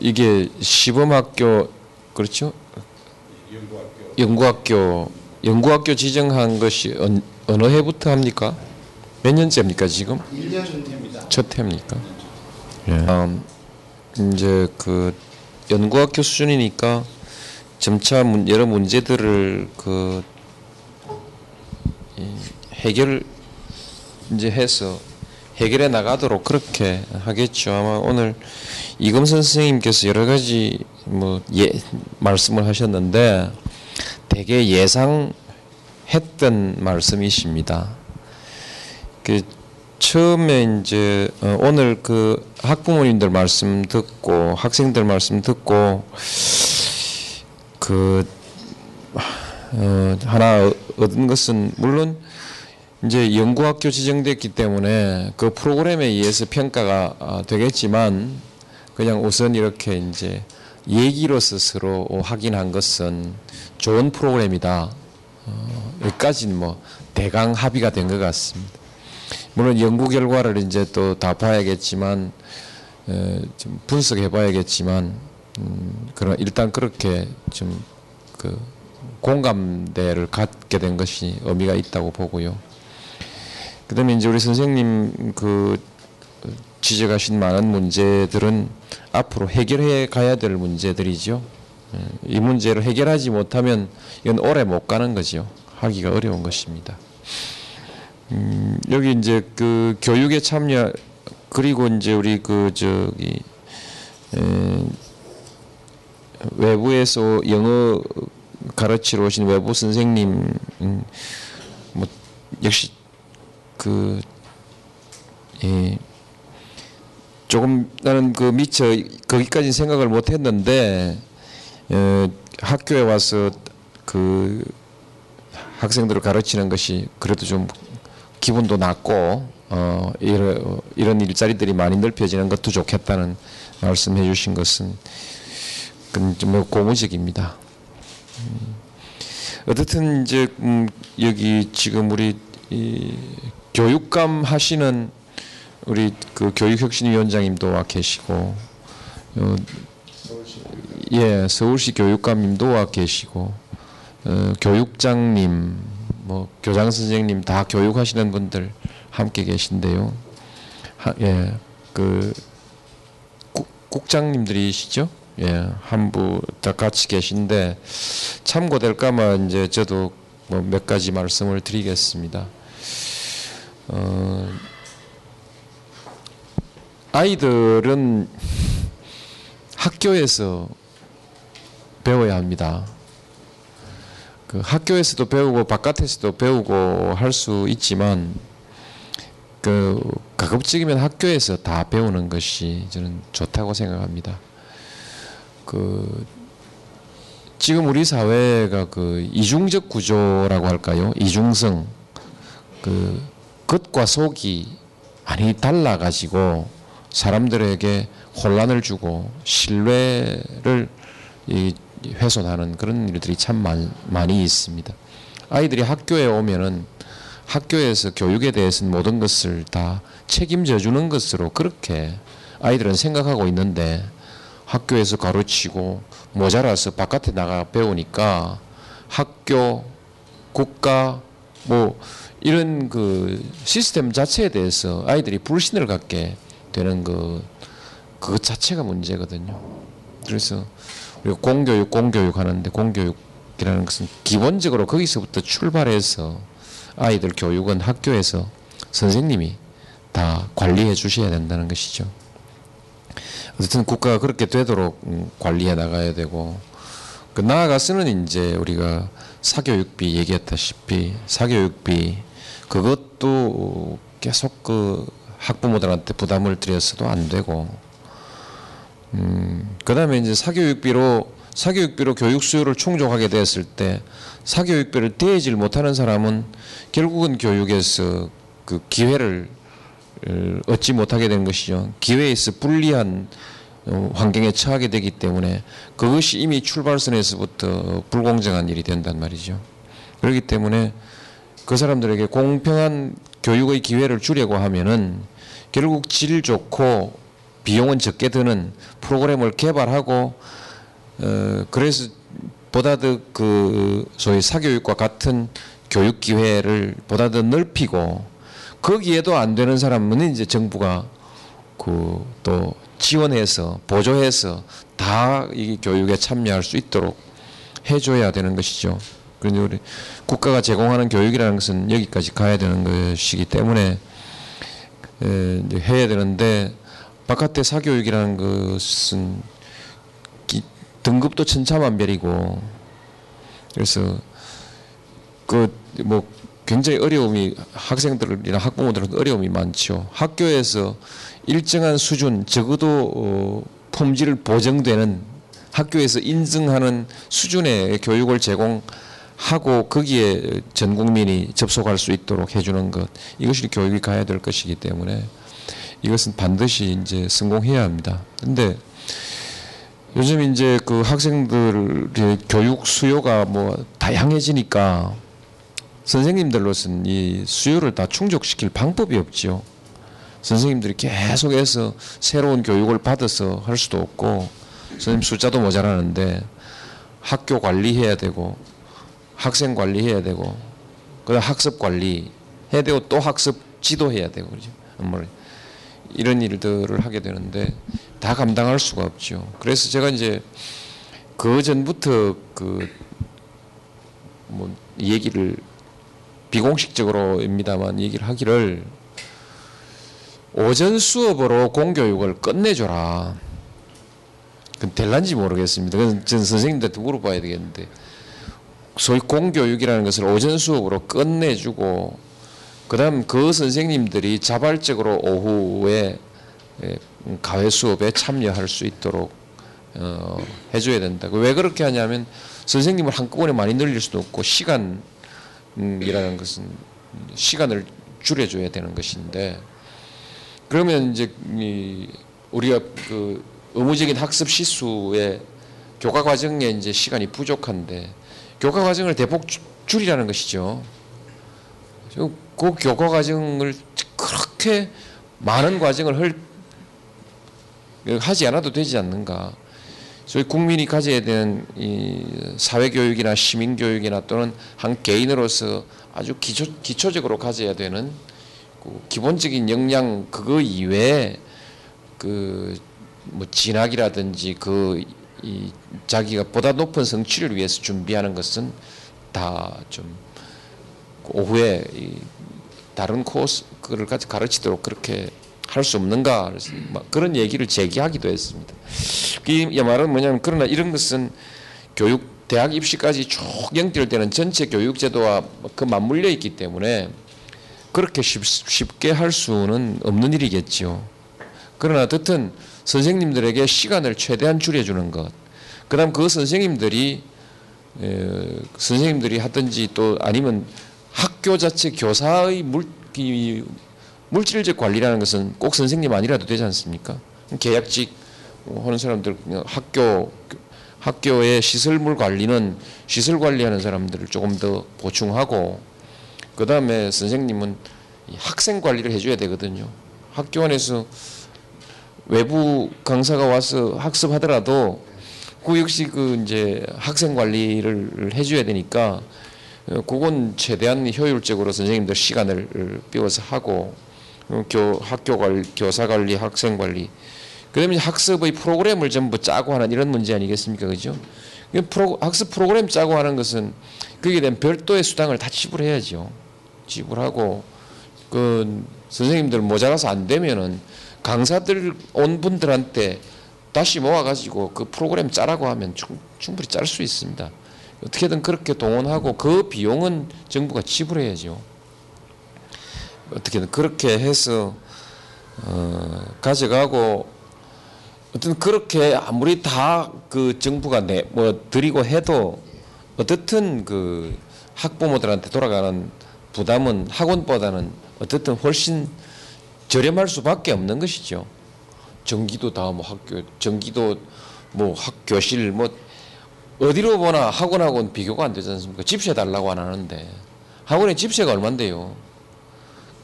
이게 시범학교 그렇죠? 연구학교 연구학교 지정한 것이 언, 어느 해부터 합니까? 몇 년째입니까 지금? 1년 전입니다. 첫 해입니까? 예. 음, 이제 그 연구학교 수준이니까 점차 문, 여러 문제들을 그 이, 해결 이제 해서 해결해 나가도록 그렇게 하겠죠. 아마 오늘 이금선 선생님께서 여러 가지 뭐 예, 말씀을 하셨는데 되게 예상했던 말씀이십니다. 그 처음에 이제 어, 오늘 그 학부모님들 말씀 듣고 학생들 말씀 듣고 그 어, 하나 얻은 것은 물론 이제 연구학교 지정됐기 때문에 그 프로그램에 의해서 평가가 아, 되겠지만 그냥 우선 이렇게 이제 얘기로서 서로 확인한 것은 좋은 프로그램이다. 어, 여기까지는 뭐 대강 합의가 된 것 같습니다. 물론 연구 결과를 이제 또 다 봐야겠지만 에, 좀 분석해봐야겠지만 음, 그런 일단 그렇게 좀 그 공감대를 갖게 된 것이 의미가 있다고 보고요. 그다음에 이제 우리 선생님 그 지적하신 많은 문제들은 앞으로 해결해 가야 될 문제들이죠. 이 문제를 해결하지 못하면 이건 오래 못 가는 거죠. 하기가 어려운 것입니다. 음, 여기 이제 그 교육에 참여 그리고 이제 우리 그 저기 에, 외부에서 영어 가르치러 오신 외부 선생님 음, 뭐 역시 그 예, 조금 나는 그 미처 거기까지 생각을 못 했는데 어, 학교에 와서 그 학생들을 가르치는 것이 그래도 좀 기분도 낮고 어, 이런, 이런 일자리들이 많이 넓혀지는 것도 좋겠다는 말씀해 주신 것은 좀 고무적입니다. 음, 어떻든 이제 음, 여기 지금 우리 이 교육감 하시는 우리 그 교육혁신위원장님도 와 계시고 어, 예 서울시 교육감님도 와 계시고 어, 교육장님 뭐 교장 선생님 다 교육하시는 분들 함께 계신데요. 하, 예, 그 국, 국장님들이시죠? 예, 한부 다 같이 계신데 참고될까봐 이제 저도 뭐 몇 가지 말씀을 드리겠습니다. 어, 아이들은 학교에서 배워야 합니다. 그 학교에서도 배우고 바깥에서도 배우고 할 수 있지만 그 가급적이면 학교에서 다 배우는 것이 저는 좋다고 생각합니다. 그 지금 우리 사회가 그 이중적 구조라고 할까요? 이중성 그 겉과 속이 많이 달라 가지고 사람들에게 혼란을 주고 신뢰를 훼손하는 그런 일들이 참 많이 있습니다. 아이들이 학교에 오면은 학교에서 교육에 대해서는 모든 것을 다 책임져 주는 것으로 그렇게 아이들은 생각하고 있는데 학교에서 가르치고 모자라서 바깥에 나가 배우니까 학교, 국가, 뭐 이런 그 시스템 자체에 대해서 아이들이 불신을 갖게 되는 그, 그 자체가 문제거든요. 그래서 우리가 공교육, 공교육 하는데 공교육이라는 것은 기본적으로 거기서부터 출발해서 아이들 교육은 학교에서 선생님이 다 관리해 주셔야 된다는 것이죠. 어쨌든 국가가 그렇게 되도록 음, 관리해 나가야 되고 그 나아가서는 이제 우리가 사교육비 얘기했다시피 사교육비 그것도 계속 그 학부모들한테 부담을 드렸어도 안 되고 음 그다음에 이제 사교육비로 사교육비로 교육 수요를 충족하게 되었을 때 사교육비를 대질 못하는 사람은 결국은 교육에서 그 기회를 어, 얻지 못하게 되는 것이죠. 기회에서 불리한 어, 환경에 처하게 되기 때문에 그것이 이미 출발선에서부터 불공정한 일이 된단 말이죠. 그렇기 때문에 그 사람들에게 공평한 교육의 기회를 주려고 하면은 결국 질 좋고 비용은 적게 드는 프로그램을 개발하고 어 그래서 보다 더 그 소위 사교육과 같은 교육 기회를 보다 더 넓히고 거기에도 안 되는 사람은 이제 정부가 그 또 지원해서 보조해서 다 이 교육에 참여할 수 있도록 해줘야 되는 것이죠. 그런데 우리 국가가 제공하는 교육이라는 것은 여기까지 가야 되는 것이기 때문에 에, 해야 되는데 바깥의 사교육이라는 것은 기- 등급도 천차만별이고 그래서 그 뭐 굉장히 어려움이 학생들이나 학부모들은 어려움이 많죠. 학교에서 일정한 수준 적어도 어, 품질을 보정되는 학교에서 인증하는 수준의 교육을 제공 하고 거기에 전 국민이 접속할 수 있도록 해주는 것 이것이 교육이 가야 될 것이기 때문에 이것은 반드시 이제 성공해야 합니다. 근데 요즘 이제 그 학생들의 교육 수요가 뭐 다양해지니까 선생님들로서는 이 수요를 다 충족시킬 방법이 없지요. 선생님들이 계속해서 새로운 교육을 받아서 할 수도 없고 선생님 숫자도 모자라는데 학교 관리해야 되고 학생 관리해야 되고 그다음 학습 관리 해야 되고 또 학습 지도해야 되고 그죠. 뭐 이런 일들을 하게 되는데 다 감당할 수가 없죠. 그래서 제가 이제 그 전부터 그 뭐 얘기를 비공식적으로입니다만 얘기를 하기를 오전 수업으로 공교육을 끝내줘라. 그건 될란지 모르겠습니다. 그건 전 선생님들한테 물어봐야 되겠는데 소위 공교육이라는 것을 오전 수업으로 끝내주고 그다음 그 선생님들이 자발적으로 오후에 예, 가회 수업에 참여할 수 있도록 어, 해줘야 된다. 왜 그렇게 하냐면 선생님을 한꺼번에 많이 늘릴 수도 없고 시간이라는 것은 시간을 줄여줘야 되는 것인데 그러면 이제 이 우리가 그 의무적인 학습 시수에 교과 과정에 이제 시간이 부족한데 교과 과정을 대폭 주- 줄이라는 것이죠. 저- 그 교과 과정을 그렇게 많은 과정을 할 하지 않아도 되지 않는가. 저희 국민이 가져야 되는 이 사회 교육이나 시민 교육이나 또는 한 개인으로서 아주 기초 기초적으로 가져야 되는 그 기본적인 역량 그거 이외에 그 뭐 진학이라든지 그 이 자기가 보다 높은 성취를 위해서 준비하는 것은 다 좀 오후에 이 다른 코스를 같이 가르치도록 그렇게 할 수 없는가 그런 얘기를 제기하기도 했습니다. 이 말은 뭐냐면 그러나 이런 것은 교육 대학 입시까지 쭉 연결되는 전체 교육 제도와 그 맞물려 있기 때문에 그렇게 쉽, 쉽게 할 수는 없는 일이겠지요. 그러나 어쨌든 선생님들에게 시간을 최대한 줄여주는 것. 그 다음 그 선생님들이 에, 선생님들이 하든지 또 아니면 학교 자체 교사의 물, 이, 물질적 관리라는 것은 꼭 선생님 아니라도 되지 않습니까? 계약직 하는 사람들 학교 학교의 시설물 관리는 시설 관리하는 사람들을 조금 더 보충하고 그 다음에 선생님은 이 학생 관리를 해줘야 되거든요. 학교 안에서 외부 강사가 와서 학습하더라도 그 역시 그 이제 학생 관리를 해줘야 되니까 어, 그건 최대한 효율적으로 선생님들 시간을 비워서 하고 어, 교 학교 관리, 교사 관리, 학생 관리 이제 학습의 프로그램을 전부 짜고 하는 이런 문제 아니겠습니까, 그죠? 그 프로, 학습 프로그램 짜고 하는 것은 거기에 대한 별도의 수당을 다 지불해야죠. 지불하고 그 선생님들 모자라서 안 되면은 강사들 온 분들한테 다시 모아가지고 그 프로그램 짜라고 하면 충, 충분히 짤 수 있습니다. 어떻게든 그렇게 동원하고 그 비용은 정부가 지불해야죠. 어떻게든 그렇게 해서 어, 가져가고 어떤 그렇게 아무리 다 그 정부가 내 뭐 드리고 해도 어떻든 그 학부모들한테 돌아가는 부담은 학원보다는 어떻든 훨씬 저렴할 수밖에 없는 것이죠. 전기도 다 뭐 학교 전기도 뭐 학교실 뭐 어디로 보나 학원하고는 비교가 안 되지 않습니까? 집세 달라고 안 하는데 학원의 집세가 얼만데요?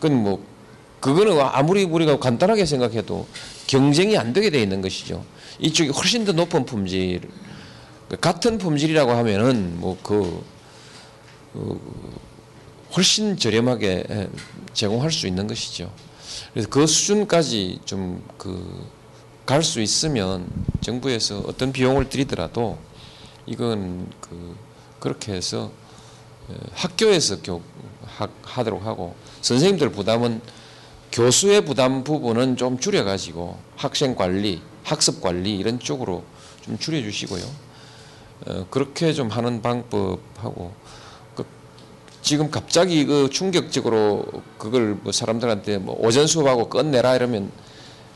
그건 뭐 그거는 아무리 우리가 간단하게 생각해도 경쟁이 안 되게 돼 있는 것이죠. 이쪽이 훨씬 더 높은 품질 같은 품질이라고 하면은 뭐그 훨씬 저렴하게 제공할 수 있는 것이죠. 그래서 그 수준까지 좀 그 갈 수 있으면 정부에서 어떤 비용을 들이더라도 이건 그 그렇게 해서 어, 학교에서 교 하, 하도록 하고 선생님들 부담은 교수의 부담 부분은 좀 줄여가지고 학생 관리, 학습 관리 이런 쪽으로 좀 줄여주시고요. 어, 그렇게 좀 하는 방법하고 그 지금 갑자기 그 충격적으로 그걸 뭐 사람들한테 뭐 오전 수업하고 끝내라 이러면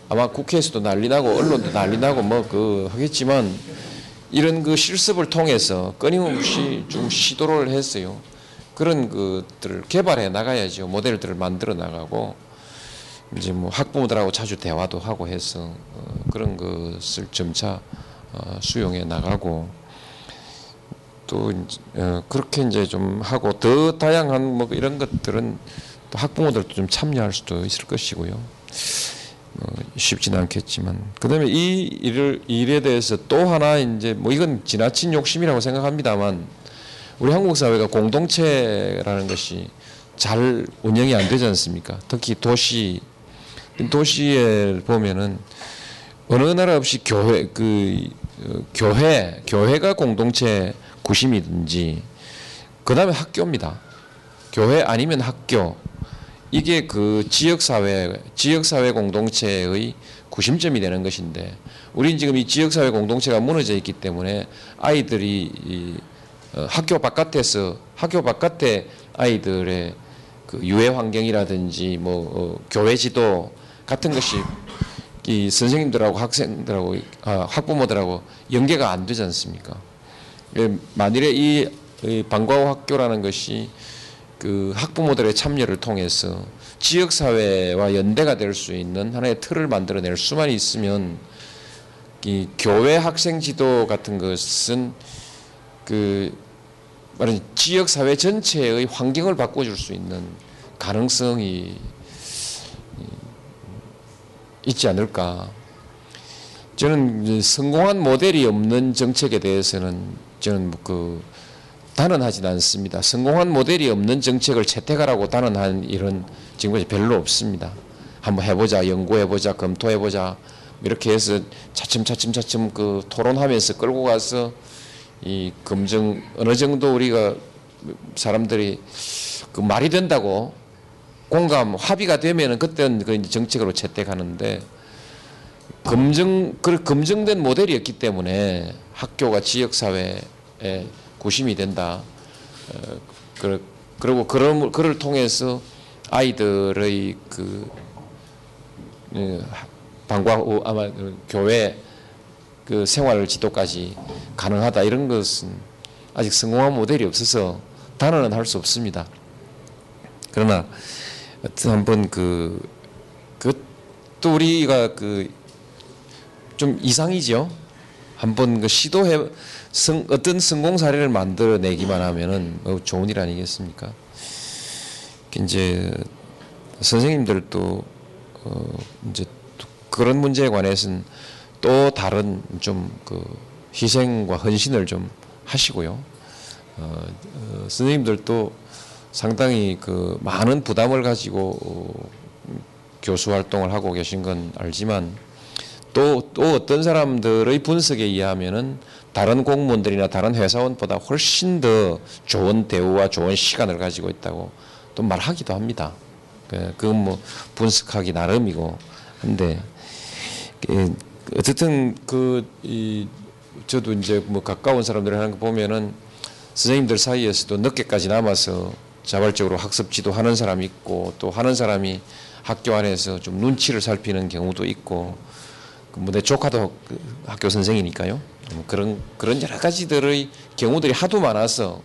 아마 국회에서도 난리 나고 언론도 난리 나고 뭐 그 하겠지만 이런 그 실습을 통해서 끊임없이 좀 시도를 했어요. 그런 것들을 개발해 나가야죠. 모델들을 만들어 나가고 이제 뭐 학부모들하고 자주 대화도 하고 해서 어, 그런 것을 점차 어, 수용해 나가고 또 어, 그렇게 이제 좀 하고 더 다양한 뭐 이런 것들은 또 학부모들도 좀 참여할 수도 있을 것이고요. 어, 쉽지는 않겠지만 그다음에 이 일을 일에 대해서 또 하나 이제 뭐 이건 지나친 욕심이라고 생각합니다만 우리 한국 사회가 공동체라는 것이 잘 운영이 안 되지 않습니까? 특히 도시 도시에 보면은 어느 나라 없이 교회 그 어, 교회 교회가 공동체 구심이든지 그 다음에 학교입니다. 교회 아니면 학교 이게 그 지역 사회 지역 사회 공동체의 구심점이 되는 것인데 우리는 지금 이 지역 사회 공동체가 무너져 있기 때문에 아이들이 이 어, 학교 바깥에서 학교 바깥에 아이들의 그 유해 환경이라든지 뭐 어, 교회 지도 같은 것이 이 선생님들하고 학생들하고 아, 학부모들하고 연계가 안 되지 않습니까? 예, 만일에 이, 이 방과후 학교라는 것이 그 학부모들의 참여를 통해서 지역 사회와 연대가 될 수 있는 하나의 틀을 만들어낼 수만 있으면 이 교회 학생 지도 같은 것은 그 지역 사회 전체의 환경을 바꿔줄 수 있는 가능성이 있지 않을까. 저는 성공한 모델이 없는 정책에 대해서는 저는 그 단언하지는 않습니다. 성공한 모델이 없는 정책을 채택하라고 단언한 일은 지금까지 별로 없습니다. 한번 해보자, 연구해보자, 검토해보자 이렇게 해서 차츰차츰 차츰 그 토론하면서 끌고 가서 이 검증 어느 정도 우리가 사람들이 그 말이 된다고 공감 합의가 되면은 그때는 그 정책으로 채택하는데 검증 그 검증된 모델이었기 때문에 학교가 지역 사회에 구심이 된다. 어, 그리고 그런 그를 통해서 아이들의 그 예, 방과 후 아마 그 교회 그 생활 지도까지 가능하다 이런 것은 아직 성공한 모델이 없어서 단언은 할 수 없습니다. 그러나 한번 그, 그 또 우리가 그 좀 이상이죠. 한번 그 시도해 성, 어떤 성공 사례를 만들어내기만 하면은 뭐 좋은 일 아니겠습니까? 이제 선생님들도 어 이제 그런 문제에 관해서는 또 다른 좀 그 희생과 헌신을 좀 하시고요. 어, 어, 선생님들도 상당히 그 많은 부담을 가지고 어, 교수 활동을 하고 계신 건 알지만 또, 또 어떤 사람들의 분석에 의하면은 다른 공무원들이나 다른 회사원보다 훨씬 더 좋은 대우와 좋은 시간을 가지고 있다고 또 말하기도 합니다. 그, 그건 뭐 분석하기 나름이고 한데 그, 어쨌든 그 이 저도 이제 뭐 가까운 사람들 하는 거 보면은 선생님들 사이에서도 늦게까지 남아서 자발적으로 학습 지도하는 사람이 있고 또 하는 사람이 학교 안에서 좀 눈치를 살피는 경우도 있고 그 뭐 내 조카도 그 학교 선생이니까요. 뭐 그런 그런 여러 가지들의 경우들이 하도 많아서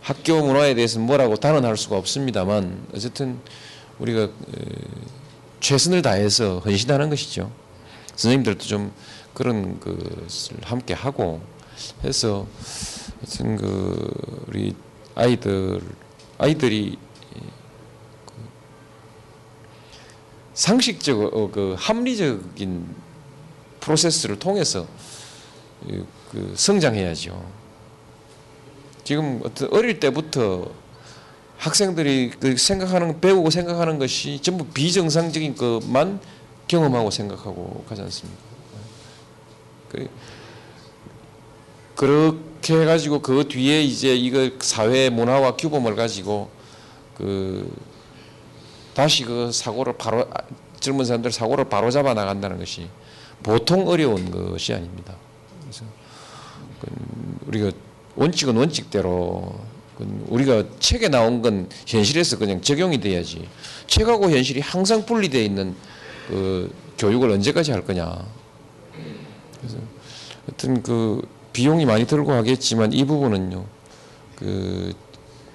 학교 문화에 대해서 뭐라고 단언할 수가 없습니다만 어쨌든 우리가 에, 최선을 다해서 헌신하는 것이죠. 선생님들도 좀 그런 것을 함께 하고 해서 하여튼 그 우리 아이들 아이들이 그 상식적 어, 그 합리적인 프로세스를 통해서 이, 그 성장해야죠. 지금 어릴 때부터 학생들이 그 생각하는 배우고 생각하는 것이 전부 비정상적인 것만 경험하고 생각하고 가지 않습니까? 그 그렇게 해가지고 그 뒤에 이제 이거 사회 문화와 규범을 가지고 그 다시 그 사고를 바로 젊은 사람들 사고를 바로 잡아 나간다는 것이 보통 어려운 것이 아닙니다. 그래서 그 우리가 원칙은 원칙대로 그 우리가 책에 나온 건 현실에서 그냥 적용이 돼야지 책하고 현실이 항상 분리되어 있는 그 교육을 언제까지 할 거냐. 그래서 하여튼 그 비용이 많이 들고 하겠지만 이 부분은요. 그,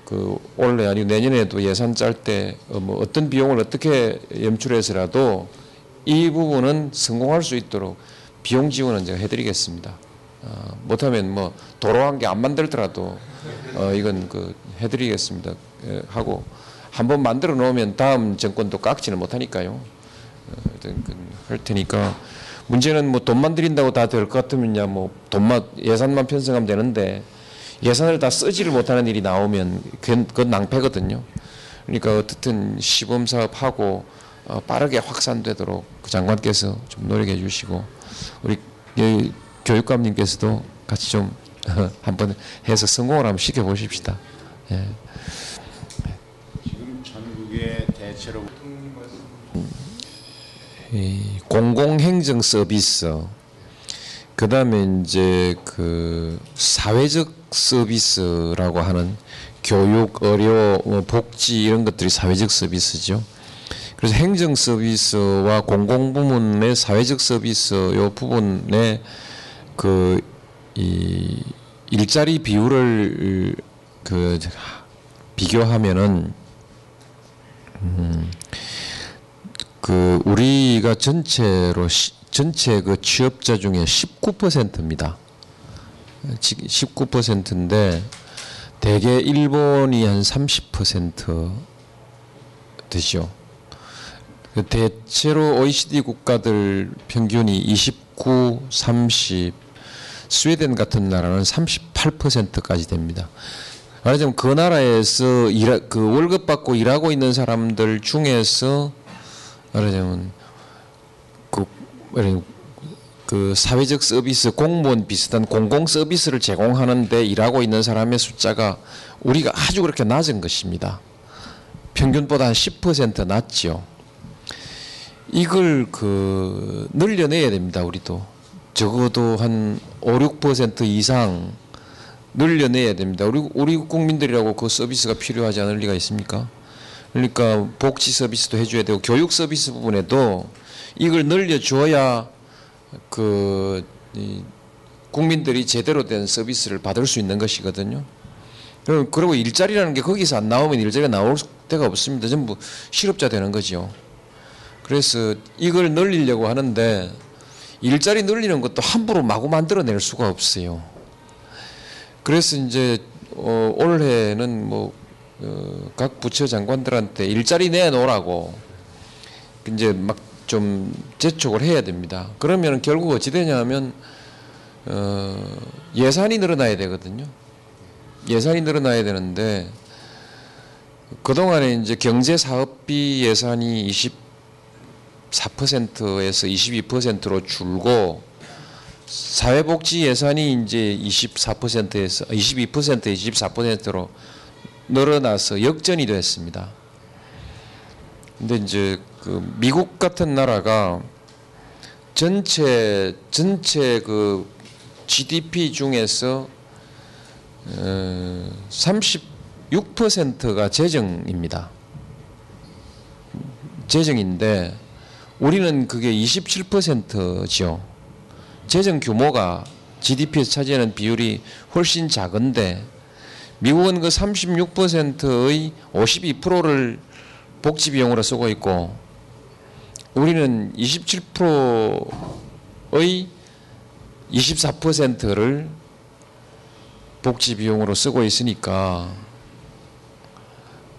그 올해 아니고 내년에도 예산 짤 때 뭐 어떤 비용을 어떻게 염출해서라도 이 부분은 성공할 수 있도록 비용 지원은 제가 해드리겠습니다. 어, 못하면 뭐 도로 한 개 안 만들더라도 어, 이건 그 해드리겠습니다. 예, 하고 한번 만들어 놓으면 다음 정권도 깎지는 못하니까요. 어, 할 테니까 문제는 뭐 돈만 들인다고 다 될 것 같으면야 뭐 돈만 예산만 편성하면 되는데 예산을 다 쓰지를 못하는 일이 나오면 그건, 낭패거든요. 그러니까 어떻든 시범 사업하고 어, 빠르게 확산되도록 그 장관께서 좀 노력해 주시고 우리 교육감님께서도 같이 좀 한번 해서 성공을 한번 시켜 보십시다. 예. 지금 전국의 대체로 이 공공행정 서비스, 그 다음에 이제 그 사회적 서비스라고 하는 교육, 의료, 뭐 복지 이런 것들이 사회적 서비스죠. 그래서 행정 서비스와 공공 부문의 사회적 서비스 요 부분에 그 이 일자리 비율을 그 비교하면은 음, 그 우리가 전체로 시, 전체 그 취업자 중에 19%입니다. 19%인데 대개 일본이 한 30% 되죠. 그 대체로 OECD 국가들 평균이 29, 30, 스웨덴 같은 나라는 38%까지 됩니다. 말하자면 그 나라에서 일하, 그 월급 받고 일하고 있는 사람들 중에서 말하자면 그, 그 사회적 서비스 공무원 비슷한 공공 서비스를 제공하는데 일하고 있는 사람의 숫자가 우리가 아주 그렇게 낮은 것입니다. 평균보다 한 10% 낮지요. 이걸 그 늘려내야 됩니다. 우리도. 적어도 한 5, 6% 이상 늘려내야 됩니다. 우리, 우리 국민들이라고 그 서비스가 필요하지 않을 리가 있습니까? 그러니까 복지 서비스도 해줘야 되고 교육 서비스 부분에도 이걸 늘려줘야 그 국민들이 제대로 된 서비스를 받을 수 있는 것이거든요. 그리고 일자리라는 게 거기서 안 나오면 일자리가 나올 데가 없습니다. 전부 실업자 되는 거죠. 그래서 이걸 늘리려고 하는데 일자리 늘리는 것도 함부로 마구 만들어낼 수가 없어요. 그래서 이제 어, 올해는 뭐각 어, 부처 장관들한테 일자리 내놓으라고 이제 막 좀 재촉을 해야 됩니다. 그러면 결국 어찌 되냐면 어, 예산이 늘어나야 되거든요. 예산이 늘어나야 되는데 그동안에 이제 경제 사업비 예산이 4%에서 22%로 줄고 사회복지 예산이 이제 24%에서 22%에 24%로 늘어나서 역전이 됐습니다. 근데 이제 그 미국 같은 나라가 전체 전체 그 GDP 중에서 어, 36%가 재정입니다. 재정인데 우리는 그게 27%죠. 재정 규모가 GDP에서 차지하는 비율이 훨씬 작은데 미국은 그 36%의 52%를 복지 비용으로 쓰고 있고 우리는 27%의 24%를 복지 비용으로 쓰고 있으니까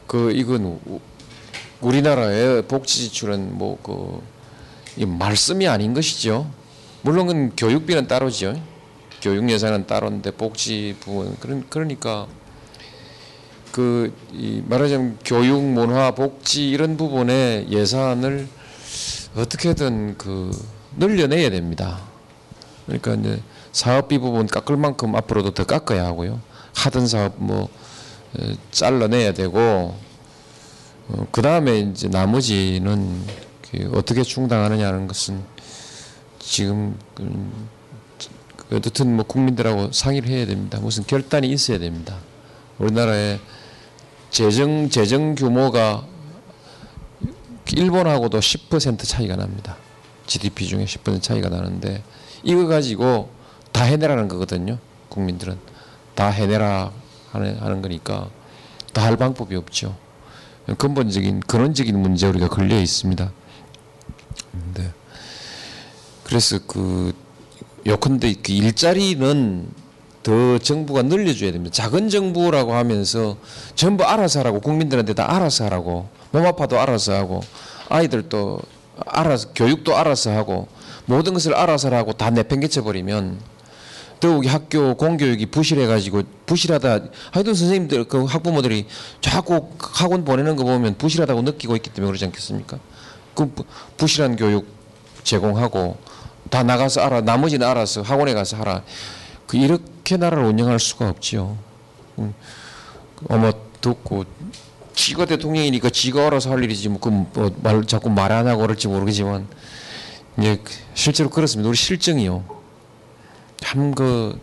그 이건 우- 우리나라의 복지 지출은 뭐 그 말씀이 아닌 것이죠. 물론 그 교육비는 따로죠. 교육 예산은 따로인데 복지 부분 그런 그러니까 그이 말하자면 교육, 문화, 복지 이런 부분의 예산을 어떻게든 그 늘려내야 됩니다. 그러니까 이제 사업비 부분 깎을 만큼 앞으로도 더 깎아야 하고요. 하던 사업 뭐 어, 잘라내야 되고 그 다음에 이제 나머지는 그 어떻게 충당하느냐는 것은 지금 그 어떻든 뭐 국민들하고 상의를 해야 됩니다. 무슨 결단이 있어야 됩니다. 우리나라의 재정 재정 규모가 일본하고도 10% 차이가 납니다. GDP 중에 10% 차이가 나는데 이거 가지고 다 해내라는 거거든요. 국민들은 다 해내라 하는, 하는 거니까 다 할 방법이 없죠. 근본적인 근원적인 문제 우리가 걸려 있습니다. 네. 그래서 그 요컨대 그 일자리는 더 정부가 늘려줘야 됩니다. 작은 정부라고 하면서 전부 알아서 하라고 국민들한테 다 알아서 하라고 몸 아파도 알아서 하고 아이들도 알아서 교육도 알아서 하고 모든 것을 알아서 하고 다 내팽개쳐 버리면 더욱이 학교 공교육이 부실해가지고 부실하다 하여튼 선생님들 그 학부모들이 자꾸 학원 보내는 거 보면 부실하다고 느끼고 있기 때문에 그러지 않겠습니까? 그 부- 부실한 교육 제공하고 다 나가서 알아 나머지는 알아서 학원에 가서 하라 그 이렇게 나라를 운영할 수가 없지요. 음, 어머 듣고 지가 대통령이니까 지가 알아서 할 일이지 뭐그말 자꾸 말 안 하고 그럴지 모르겠지만 이제 그 실제로 그렇습니다. 우리 실정이요. 참 그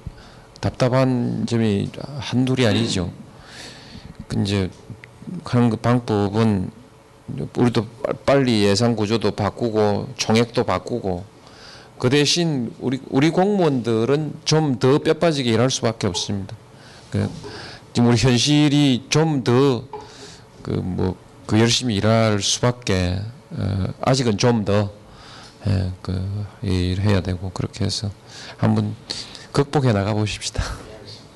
답답한 점이 한둘이 아니죠. 그 이제 하는 그 방법은 우리도 빨리 예산 구조도 바꾸고 총액도 바꾸고 그 대신 우리 우리 공무원들은 좀 더 뼈빠지게 일할 수밖에 없습니다. 그 지금 우리 현실이 좀 더 그 뭐 그 열심히 일할 수밖에 어, 아직은 좀더 예, 그 일해야 되고 그렇게 해서 한번 극복해 나가 보십시다.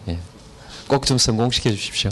예. 꼭좀 성공시켜 주십시오.